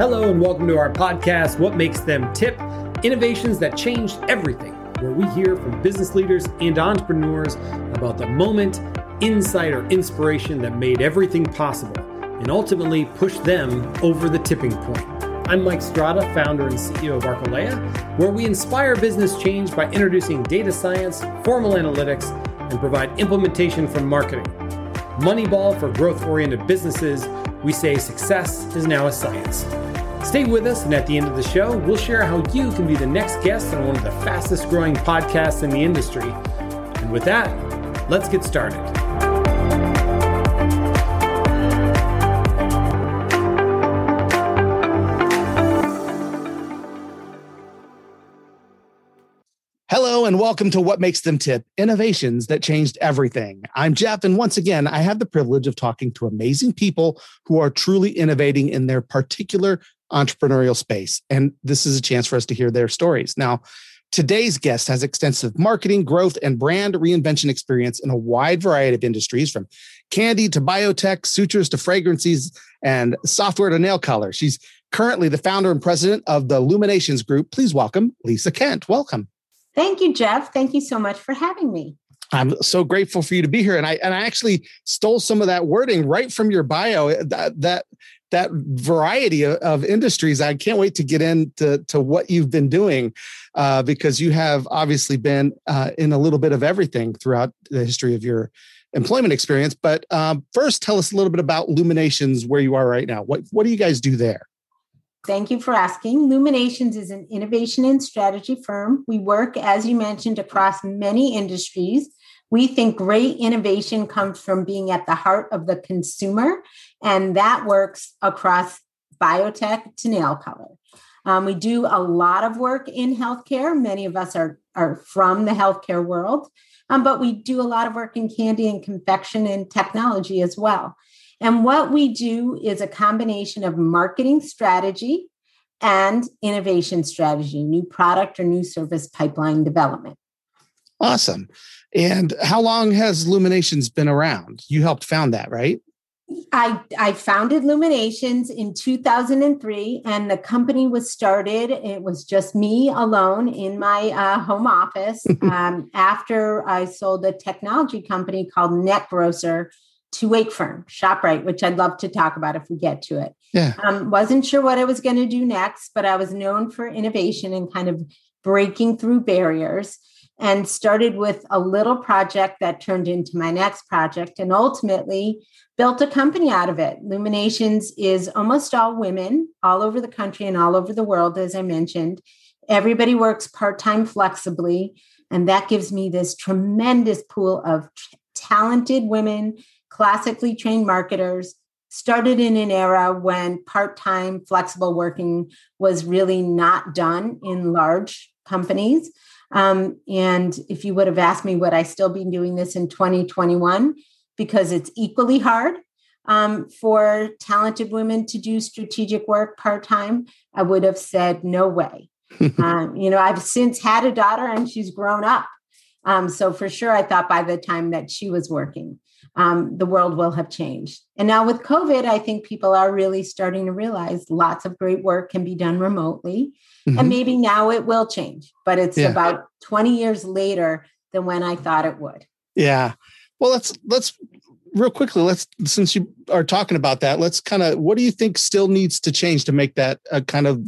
Hello, and welcome to our podcast, What Makes Them Tip Innovations That Changed Everything, where we hear from business leaders and entrepreneurs about the moment, insight, or inspiration that made everything possible and ultimately pushed them over the tipping point. I'm Mike Strada, founder and CEO of Arcalea, where we inspire business change by introducing data science, formal analytics, and provide implementation from marketing. Moneyball for growth oriented businesses, we say success is now a science. Stay with us, and at the end of the show, we'll share how you can be the next guest on one of the fastest growing podcasts in the industry. And with that, let's get started. Hello, and welcome to What Makes Them Tip Innovations That Changed Everything. I'm Jeff, and once again, I have the privilege of talking to amazing people who are truly innovating in their particular entrepreneurial space. And this is a chance for us to hear their stories. Now, today's guest has extensive marketing, growth, and brand reinvention experience in a wide variety of industries from candy to biotech, sutures to fragrances, and software to nail color. She's currently the founder and president of the Luminations Group. Please welcome Lisa Kent. Welcome. Thank you, Jeff. Thank you so much for having me. I'm so grateful for you to be here, and I and I actually stole some of that wording right from your bio. That that that variety of, of industries. I can't wait to get into to what you've been doing uh, because you have obviously been uh, in a little bit of everything throughout the history of your employment experience. But um, first, tell us a little bit about Luminations, where you are right now. What what do you guys do there? Thank you for asking. Luminations is an innovation and strategy firm. We work, as you mentioned, across many industries. We think great innovation comes from being at the heart of the consumer, and that works across biotech to nail color. Um, we do a lot of work in healthcare. Many of us are, are from the healthcare world, um, but we do a lot of work in candy and confection and technology as well. And what we do is a combination of marketing strategy and innovation strategy, new product or new service pipeline development. Awesome. And how long has Luminations been around? You helped found that, right? I, I founded Luminations in 2003, and the company was started. It was just me alone in my uh, home office um, after I sold a technology company called NetGrocer to Wakefern, ShopRite, which I'd love to talk about if we get to it. Yeah. Um, wasn't sure what I was going to do next, but I was known for innovation and kind of breaking through barriers and started with a little project that turned into my next project and ultimately built a company out of it. Luminations is almost all women all over the country and all over the world, as I mentioned. Everybody works part time flexibly. And that gives me this tremendous pool of t- talented women classically trained marketers started in an era when part-time flexible working was really not done in large companies um, and if you would have asked me would i still be doing this in 2021 because it's equally hard um, for talented women to do strategic work part-time i would have said no way. Um, you know i've since had a daughter and she's grown up. Um, so for sure i thought by the time that she was working um, the world will have changed. And now with COVID, I think people are really starting to realize lots of great work can be done remotely. Mm-hmm. And maybe now it will change, but it's yeah. about 20 years later than when I thought it would. Yeah. Well, let's let's real quickly let's since you are talking about that, let's kind of what do you think still needs to change to make that a kind of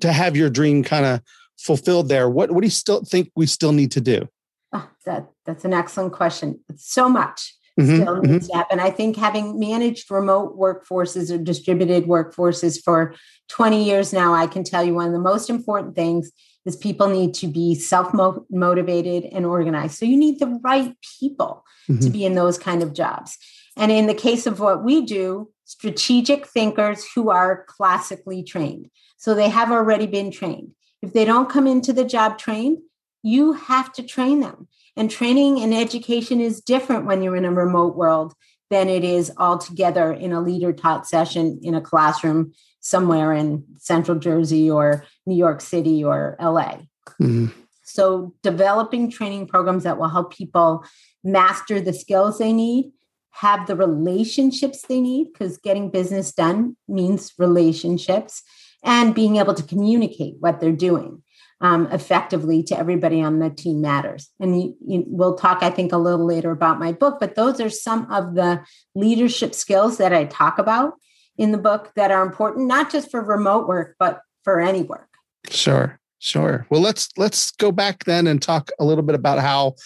to have your dream kind of fulfilled there? What what do you still think we still need to do? Oh, that that's an excellent question. It's so much mm-hmm, still mm-hmm. to happen. I think having managed remote workforces or distributed workforces for 20 years now, I can tell you one of the most important things is people need to be self motivated and organized. So you need the right people mm-hmm. to be in those kind of jobs. And in the case of what we do, strategic thinkers who are classically trained. So they have already been trained. If they don't come into the job trained, you have to train them. And training and education is different when you're in a remote world than it is altogether in a leader taught session in a classroom somewhere in central Jersey or New York City or LA. Mm-hmm. So, developing training programs that will help people master the skills they need, have the relationships they need, because getting business done means relationships, and being able to communicate what they're doing um, effectively to everybody on the team matters. And you, you, we'll talk, I think, a little later about my book, but those are some of the leadership skills that I talk about in the book that are important, not just for remote work, but for any work. Sure, sure. Well, let's let's go back then and talk a little bit about how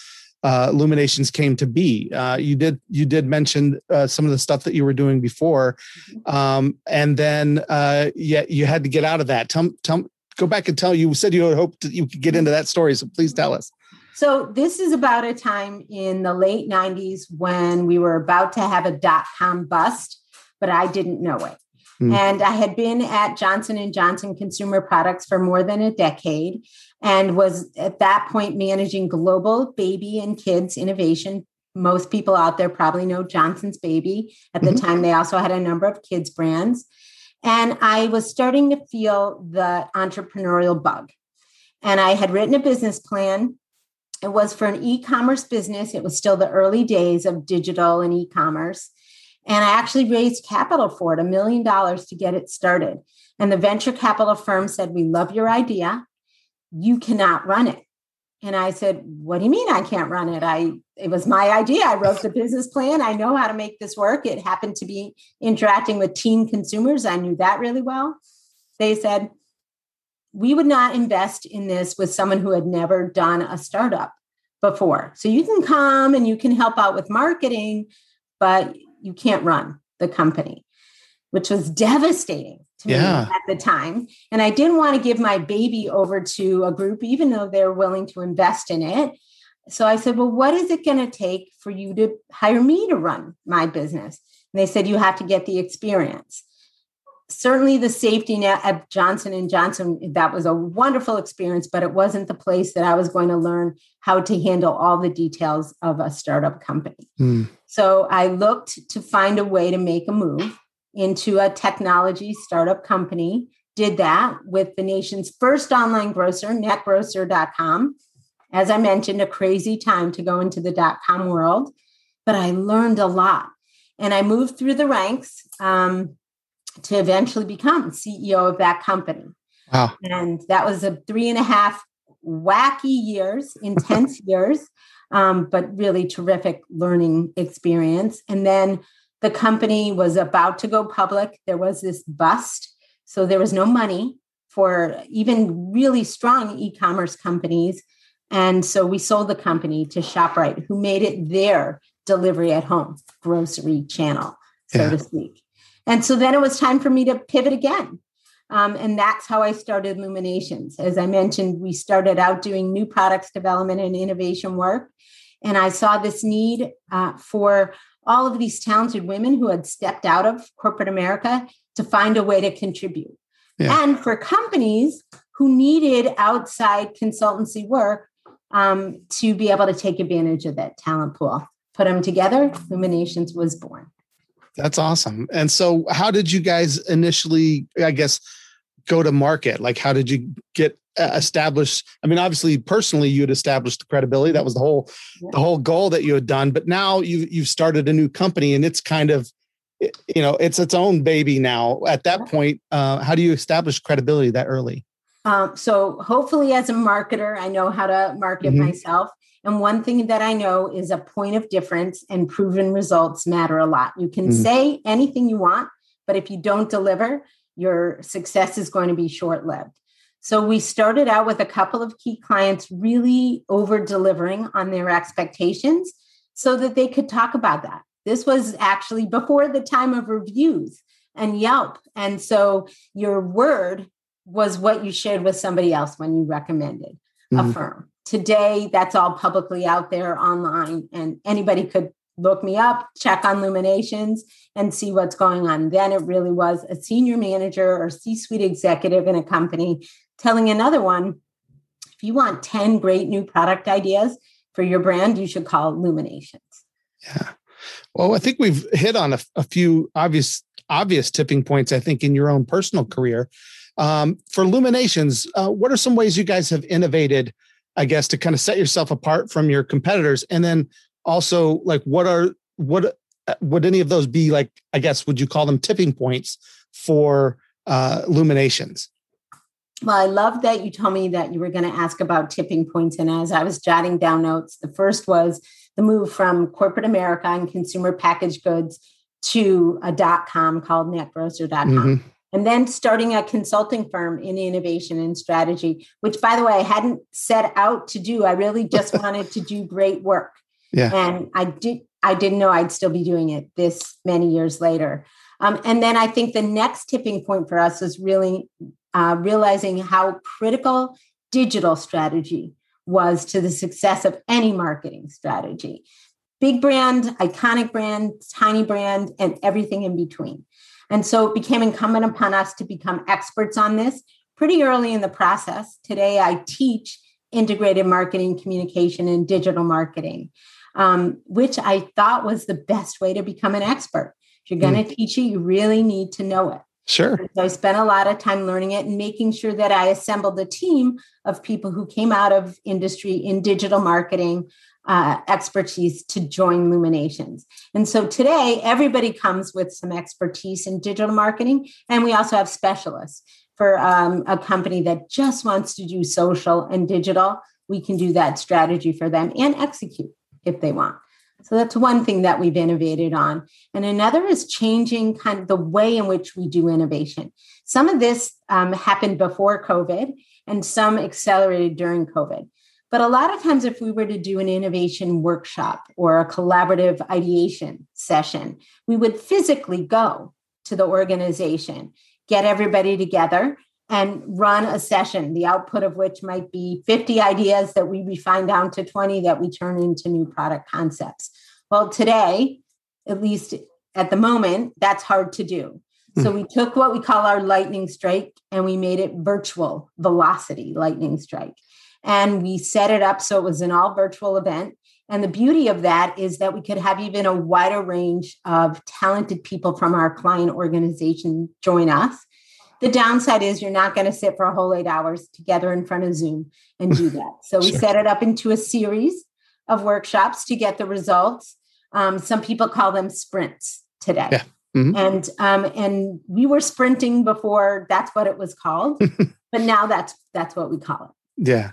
uh, Luminations came to be. Uh, you did you did mention uh, some of the stuff that you were doing before, mm-hmm. um, and then uh, yeah, you had to get out of that. Tell, tell go back and tell you said you had hoped you could get into that story. So please tell us. So this is about a time in the late 90s when we were about to have a dot com bust, but I didn't know it. Mm. And I had been at Johnson and Johnson Consumer Products for more than a decade and was at that point managing global baby and kids innovation. Most people out there probably know Johnson's Baby. At the mm-hmm. time, they also had a number of kids brands. And I was starting to feel the entrepreneurial bug. And I had written a business plan. It was for an e commerce business. It was still the early days of digital and e commerce. And I actually raised capital for it, a million dollars to get it started. And the venture capital firm said, We love your idea. You cannot run it. And I said, What do you mean I can't run it? I it was my idea. I wrote the business plan. I know how to make this work. It happened to be interacting with teen consumers. I knew that really well. They said, We would not invest in this with someone who had never done a startup before. So you can come and you can help out with marketing, but you can't run the company, which was devastating yeah. me at the time. And I didn't want to give my baby over to a group, even though they're willing to invest in it. So I said, Well, what is it going to take for you to hire me to run my business? And they said, You have to get the experience certainly the safety net at johnson and johnson that was a wonderful experience but it wasn't the place that i was going to learn how to handle all the details of a startup company mm. so i looked to find a way to make a move into a technology startup company did that with the nation's first online grocer netgrocer.com as i mentioned a crazy time to go into the dot com world but i learned a lot and i moved through the ranks um, to eventually become CEO of that company. Wow. And that was a three and a half wacky years, intense years, um, but really terrific learning experience. And then the company was about to go public. There was this bust. So there was no money for even really strong e commerce companies. And so we sold the company to ShopRite, who made it their delivery at home grocery channel, so yeah. to speak. And so then it was time for me to pivot again. Um, and that's how I started Luminations. As I mentioned, we started out doing new products development and innovation work. And I saw this need uh, for all of these talented women who had stepped out of corporate America to find a way to contribute. Yeah. And for companies who needed outside consultancy work um, to be able to take advantage of that talent pool. Put them together, Luminations was born. That's awesome. And so, how did you guys initially, I guess, go to market? Like, how did you get uh, established? I mean, obviously, personally, you had established the credibility. That was the whole, yeah. the whole goal that you had done. But now you you've started a new company, and it's kind of, you know, it's its own baby now. At that point, uh, how do you establish credibility that early? Um, so, hopefully, as a marketer, I know how to market mm-hmm. myself. And one thing that I know is a point of difference and proven results matter a lot. You can mm. say anything you want, but if you don't deliver, your success is going to be short lived. So we started out with a couple of key clients really over delivering on their expectations so that they could talk about that. This was actually before the time of reviews and Yelp. And so your word was what you shared with somebody else when you recommended mm. a firm today that's all publicly out there online and anybody could look me up check on luminations and see what's going on. Then it really was a senior manager or c-suite executive in a company telling another one if you want 10 great new product ideas for your brand you should call luminations. Yeah. Well i think we've hit on a, a few obvious obvious tipping points i think in your own personal career. Um, for luminations uh, what are some ways you guys have innovated I guess, to kind of set yourself apart from your competitors? And then also, like, what are what would any of those be like? I guess would you call them tipping points for uh, Luminations? Well, I love that you told me that you were going to ask about tipping points. And as I was jotting down notes, the first was the move from corporate America and consumer packaged goods to a dot com called netgrocer.com. Mm-hmm. And then starting a consulting firm in innovation and strategy, which by the way, I hadn't set out to do. I really just wanted to do great work. Yeah. And I did I didn't know I'd still be doing it this many years later. Um, and then I think the next tipping point for us was really uh, realizing how critical digital strategy was to the success of any marketing strategy. Big brand, iconic brand, tiny brand, and everything in between. And so it became incumbent upon us to become experts on this pretty early in the process. Today, I teach integrated marketing, communication, and digital marketing, um, which I thought was the best way to become an expert. If you're going to mm. teach it, you really need to know it. Sure. So I spent a lot of time learning it and making sure that I assembled a team of people who came out of industry in digital marketing uh, expertise to join Luminations. And so today, everybody comes with some expertise in digital marketing. And we also have specialists for um, a company that just wants to do social and digital. We can do that strategy for them and execute if they want. So that's one thing that we've innovated on. And another is changing kind of the way in which we do innovation. Some of this um, happened before COVID and some accelerated during COVID. But a lot of times, if we were to do an innovation workshop or a collaborative ideation session, we would physically go to the organization, get everybody together, and run a session, the output of which might be 50 ideas that we refine down to 20 that we turn into new product concepts. Well, today, at least at the moment, that's hard to do. So hmm. we took what we call our lightning strike and we made it virtual velocity lightning strike. And we set it up so it was an all virtual event. And the beauty of that is that we could have even a wider range of talented people from our client organization join us the downside is you're not going to sit for a whole eight hours together in front of Zoom and do that. So we sure. set it up into a series of workshops to get the results. Um, some people call them sprints today. Yeah. Mm-hmm. And um, and we were sprinting before that's what it was called, but now that's that's what we call it. Yeah.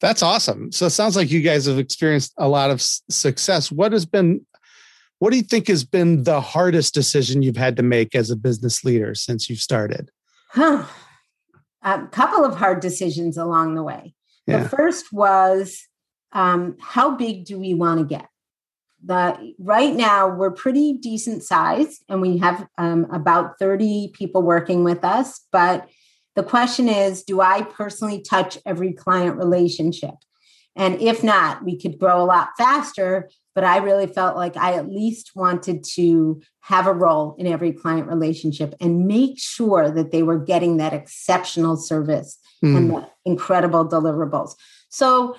That's awesome. So it sounds like you guys have experienced a lot of s- success. What has been what do you think has been the hardest decision you've had to make as a business leader since you've started? Huh. A couple of hard decisions along the way. Yeah. The first was um, how big do we want to get? The, right now, we're pretty decent size and we have um, about 30 people working with us. But the question is do I personally touch every client relationship? And if not, we could grow a lot faster. But I really felt like I at least wanted to have a role in every client relationship and make sure that they were getting that exceptional service mm. and the incredible deliverables. So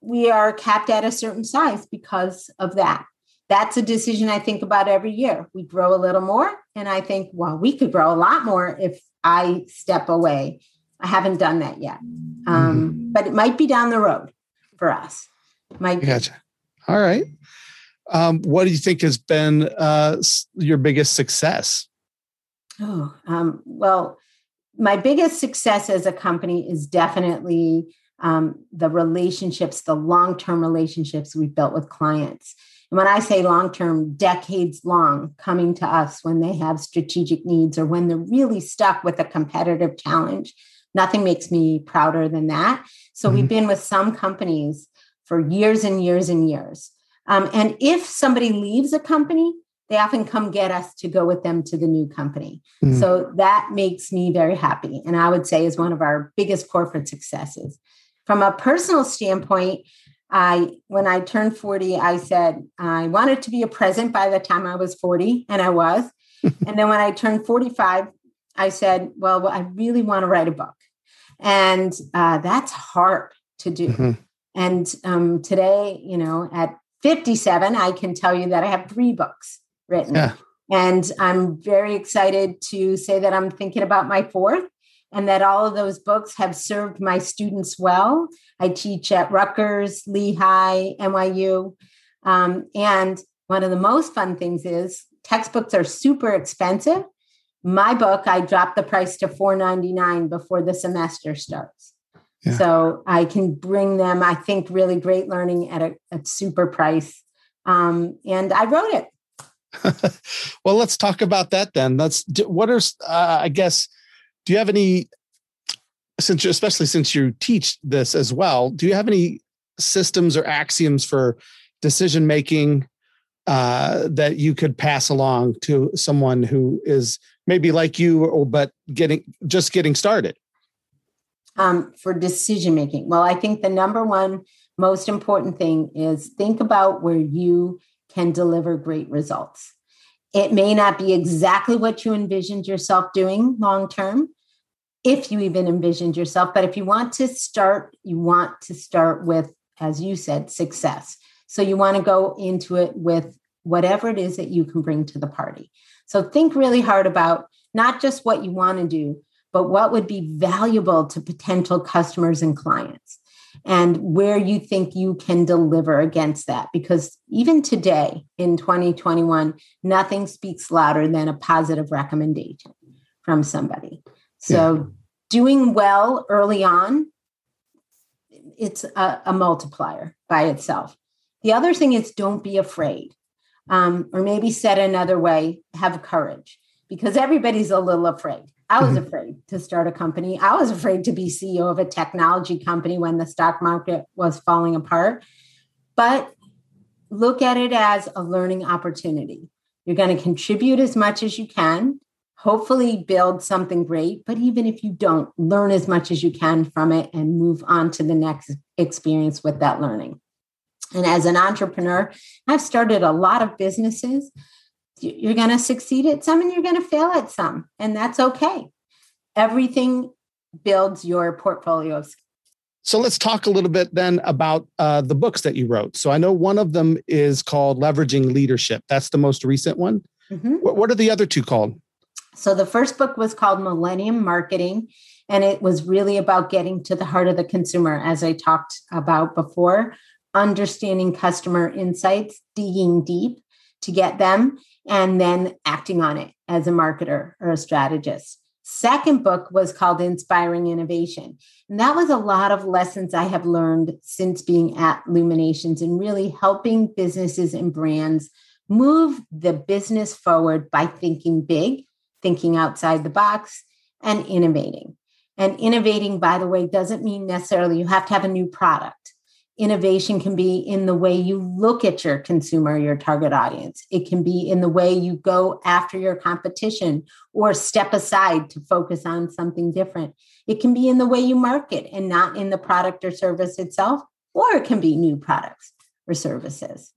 we are capped at a certain size because of that. That's a decision I think about every year. We grow a little more, and I think, well, we could grow a lot more if I step away. I haven't done that yet, um, mm. but it might be down the road for us. My gotcha. All right. Um, what do you think has been uh, your biggest success? Oh, um, well, my biggest success as a company is definitely um, the relationships, the long term relationships we've built with clients. And when I say long term, decades long, coming to us when they have strategic needs or when they're really stuck with a competitive challenge Nothing makes me prouder than that. So mm-hmm. we've been with some companies for years and years and years. Um, and if somebody leaves a company, they often come get us to go with them to the new company. Mm-hmm. So that makes me very happy. And I would say is one of our biggest corporate successes. From a personal standpoint, I when I turned 40, I said I wanted to be a present by the time I was 40, and I was. and then when I turned 45, I said, well, I really want to write a book. And uh, that's hard to do. Mm-hmm. And um, today, you know, at 57, I can tell you that I have three books written. Yeah. And I'm very excited to say that I'm thinking about my fourth and that all of those books have served my students well. I teach at Rutgers, Lehigh, NYU. Um, and one of the most fun things is textbooks are super expensive my book, I dropped the price to $4.99 before the semester starts. Yeah. So I can bring them, I think, really great learning at a, a super price. Um, and I wrote it. well, let's talk about that then. Let's. What are uh, I guess? Do you have any? Since especially since you teach this as well, do you have any systems or axioms for decision making uh, that you could pass along to someone who is maybe like you, or but getting just getting started? Um, for decision making, well, I think the number one most important thing is think about where you can deliver great results. It may not be exactly what you envisioned yourself doing long term, if you even envisioned yourself, but if you want to start, you want to start with, as you said, success. So you want to go into it with whatever it is that you can bring to the party. So think really hard about not just what you want to do, but what would be valuable to potential customers and clients and where you think you can deliver against that. Because even today in 2021, nothing speaks louder than a positive recommendation from somebody. So yeah. doing well early on, it's a, a, multiplier by itself. The other thing is don't be afraid. Um, or maybe said another way, have courage because everybody's a little afraid. I was mm-hmm. afraid to start a company. I was afraid to be CEO of a technology company when the stock market was falling apart. But look at it as a learning opportunity. You're going to contribute as much as you can, hopefully, build something great. But even if you don't, learn as much as you can from it and move on to the next experience with that learning. And as an entrepreneur, I've started a lot of businesses you're going to succeed at some and you're going to fail at some, and that's okay. Everything builds your portfolio of skills. So let's talk a little bit then about uh, the books that you wrote. So I know one of them is called Leveraging Leadership. That's the most recent one. Mm-hmm. What, what are the other two called? So the first book was called Millennium Marketing, and it was really about getting to the heart of the consumer, as I talked about before, understanding customer insights, digging deep to get them, and then acting on it as a marketer or a strategist. Second book was called Inspiring Innovation. And that was a lot of lessons I have learned since being at Luminations and really helping businesses and brands move the business forward by thinking big, thinking outside the box, and innovating. And innovating, by the way, doesn't mean necessarily you have to have a new product innovation can be in the way you look at your consumer, your target audience. It can be in the way you go after your competition or step aside to focus on something different. It can be in the way you market and not in the product or service itself, or it can be new products or services.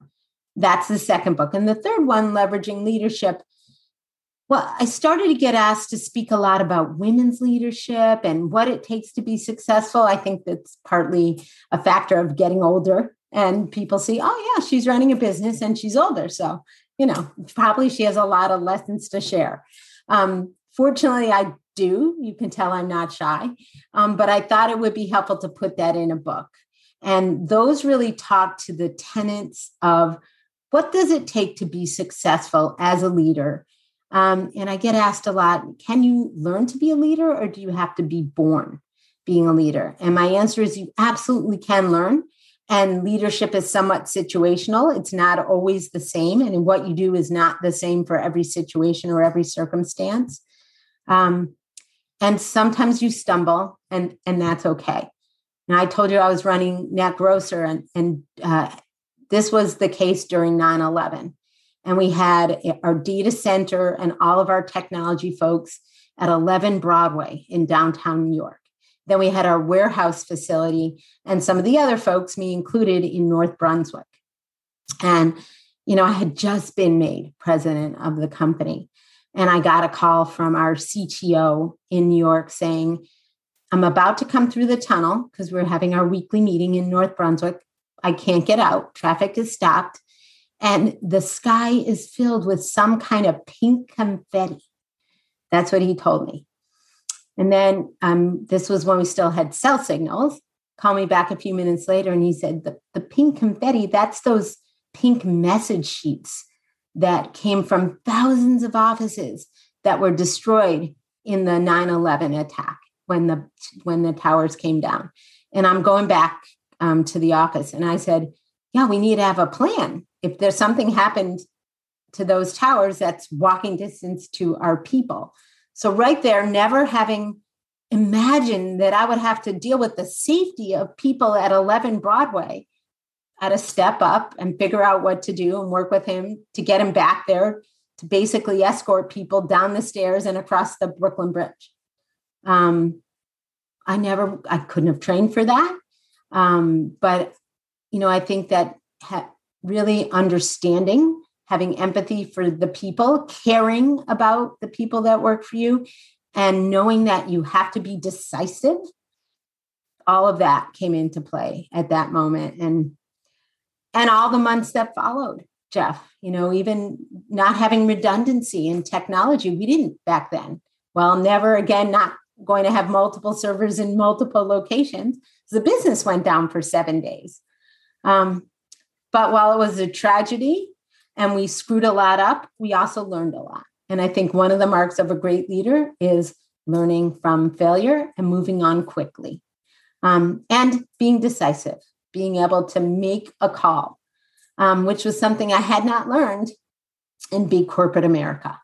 That's the second book. And the third one, leveraging leadership, well, I started to get asked to speak a lot about women's leadership and what it takes to be successful. I think that's partly a factor of getting older and people see, oh, yeah, she's running a business and she's older. So, you know, probably she has a lot of lessons to share. Um, fortunately, I do. You can tell I'm not shy. Um, but I thought it would be helpful to put that in a book. And those really talk to the tenets of what does it take to be successful as a leader um, and I get asked a lot can you learn to be a leader or do you have to be born being a leader? And my answer is you absolutely can learn. And leadership is somewhat situational. It's not always the same. And what you do is not the same for every situation or every circumstance. Um, and sometimes you stumble, and, and that's okay. Now, I told you I was running NetGrocer, and, and uh, this was the case during 9 11 and we had our data center and all of our technology folks at 11 Broadway in downtown New York. Then we had our warehouse facility and some of the other folks, me included, in North Brunswick. And, you know, I had just been made president of the company. And I got a call from our CTO in New York saying, I'm about to come through the tunnel because we're having our weekly meeting in North Brunswick. I can't get out. Traffic is stopped and the sky is filled with some kind of pink confetti. That's what he told me. And then um, this was when we still had cell signals. Call me back a few minutes later, and he said, the, the pink confetti, that's those pink message sheets that came from thousands of offices that were destroyed in the 9-11 attack when the when the towers came down. And I'm going back um, to the office and I said, yeah, we need to have a plan. If there's something happened to those towers, that's walking distance to our people. So right there, never having imagined that I would have to deal with the safety of people at 11 Broadway had to step up and figure out what to do and work with him to get him back there to basically escort people down the stairs and across the Brooklyn Bridge. Um, I never, I couldn't have trained for that. Um, but, you know, I think that ha- really understanding, having empathy for the people, caring about the people that work for you, and knowing that you have to be decisive, all of that came into play at that moment. And and all the months that followed, Jeff, you know, even not having redundancy in technology, we didn't back then. Well, never again, not going to have multiple servers in multiple locations. The business went down for seven days. Um, but while it was a tragedy and we screwed a lot up, we also learned a lot. And I think one of the marks of a great leader is learning from failure and moving on quickly um, and being decisive being able to make a call, um, which was something I had not learned in big corporate America.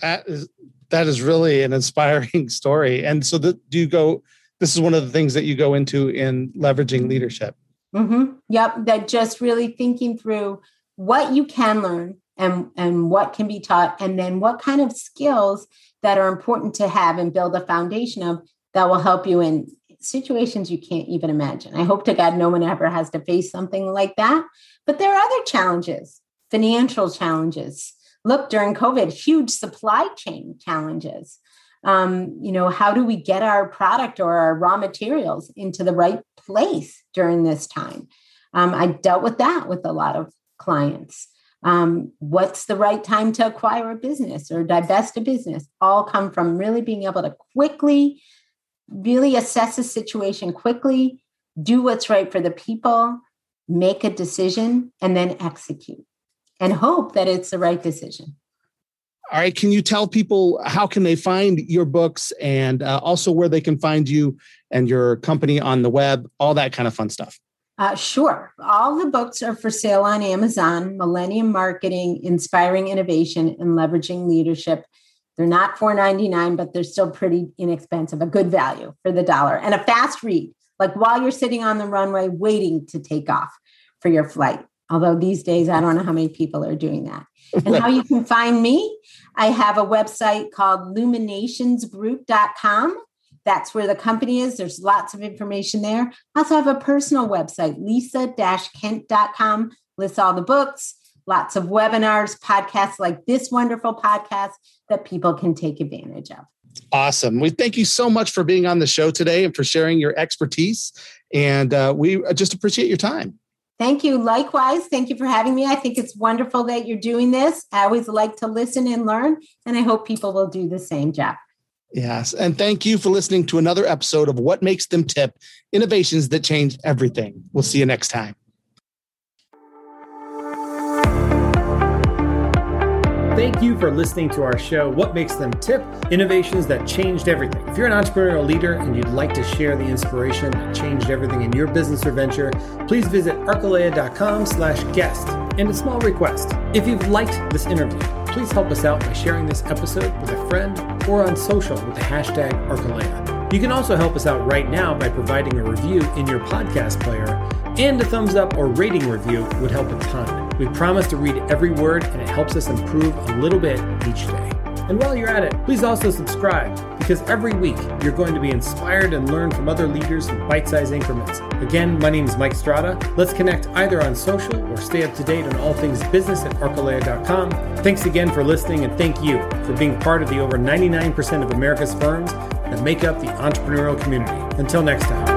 That is that is really an inspiring story. And so, the, do you go? This is one of the things that you go into in leveraging leadership. Mm-hmm. Yep, that just really thinking through what you can learn and and what can be taught, and then what kind of skills that are important to have and build a foundation of that will help you in situations you can't even imagine. I hope to God no one ever has to face something like that. But there are other challenges, financial challenges. Look, during COVID, huge supply chain challenges. Um, you know, how do we get our product or our raw materials into the right place during this time? Um, I dealt with that with a lot of clients. Um, what's the right time to acquire a business or divest a business? All come from really being able to quickly really assess the situation quickly, do what's right for the people, make a decision, and then execute and hope that it's the right decision. All right. Can you tell people how can they find your books and uh, also where they can find you and your company on the web, all that kind of fun stuff? Uh, sure. All the books are for sale on Amazon Millennium Marketing, Inspiring Innovation, and Leveraging Leadership. They're not $4.99, but they're still pretty inexpensive, a good value for the dollar and a fast read, like while you're sitting on the runway waiting to take off for your flight. Although these days, I don't know how many people are doing that. And how you can find me, I have a website called luminationsgroup.com. That's where the company is. There's lots of information there. I also have a personal website, lisa-kent.com, lists all the books, lots of webinars, podcasts like this wonderful podcast that people can take advantage of. Awesome. We thank you so much for being on the show today and for sharing your expertise. And uh, we just appreciate your time. Thank you. Likewise, thank you for having me. I think it's wonderful that you're doing this. I always like to listen and learn, and I hope people will do the same, Jeff. Yes. And thank you for listening to another episode of What Makes Them Tip Innovations That Change Everything. We'll see you next time. Thank you for listening to our show, What Makes Them Tip Innovations That Changed Everything. If you're an entrepreneurial leader and you'd like to share the inspiration that changed everything in your business or venture, please visit arcalea.com slash guest. And a small request if you've liked this interview, please help us out by sharing this episode with a friend or on social with the hashtag Arcalea. You can also help us out right now by providing a review in your podcast player, and a thumbs up or rating review would help a ton. We promise to read every word, and it helps us improve a little bit each day. And while you're at it, please also subscribe because every week you're going to be inspired and learn from other leaders in bite sized increments. Again, my name is Mike Strada. Let's connect either on social or stay up to date on all things business at arcalea.com. Thanks again for listening, and thank you for being part of the over 99% of America's firms that make up the entrepreneurial community. Until next time.